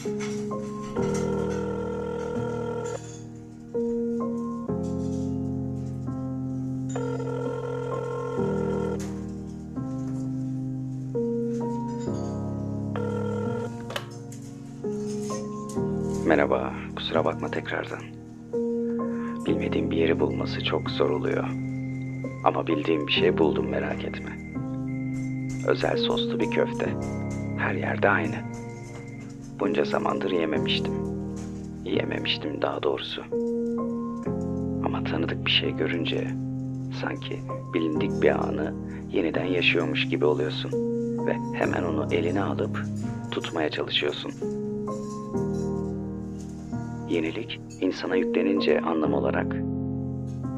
Merhaba, kusura bakma tekrardan. Bilmediğim bir yeri bulması çok zor oluyor. Ama bildiğim bir şey buldum merak etme. Özel soslu bir köfte. Her yerde aynı. Bunca zamandır yememiştim. Yememiştim daha doğrusu. Ama tanıdık bir şey görünce sanki bilindik bir anı yeniden yaşıyormuş gibi oluyorsun ve hemen onu eline alıp tutmaya çalışıyorsun. Yenilik insana yüklenince anlam olarak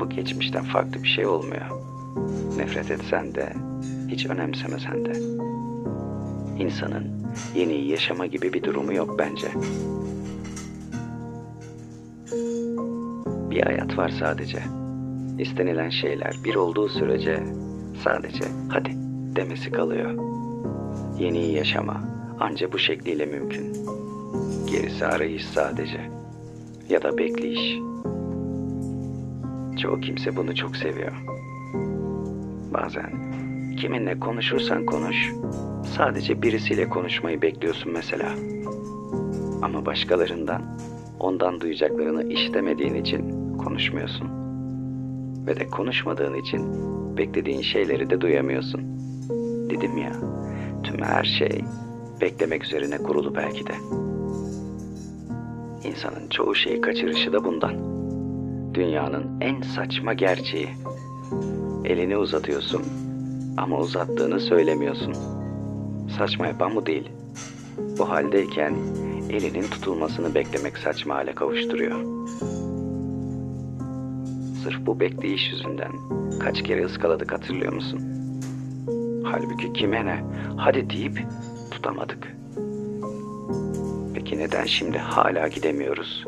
bu geçmişten farklı bir şey olmuyor. Nefret etsen de, hiç önemsemesen de. İnsanın yeniyi yaşama gibi bir durumu yok bence. Bir hayat var sadece. İstenilen şeyler bir olduğu sürece sadece hadi demesi kalıyor. Yeniyi yaşama anca bu şekliyle mümkün. Gerisi arayış sadece. Ya da bekleyiş. Çoğu kimse bunu çok seviyor. Bazen kiminle konuşursan konuş, sadece birisiyle konuşmayı bekliyorsun mesela. Ama başkalarından, ondan duyacaklarını istemediğin için konuşmuyorsun. Ve de konuşmadığın için beklediğin şeyleri de duyamıyorsun. Dedim ya, tüm her şey beklemek üzerine kurulu belki de. İnsanın çoğu şeyi kaçırışı da bundan. Dünyanın en saçma gerçeği. Elini uzatıyorsun ama uzattığını söylemiyorsun. Saçma yapan bu değil. Bu haldeyken elinin tutulmasını beklemek saçma hale kavuşturuyor. Sırf bu bekleyiş yüzünden kaç kere ıskaladık hatırlıyor musun? Halbuki kime ne? Hadi deyip tutamadık. Peki neden şimdi hala gidemiyoruz?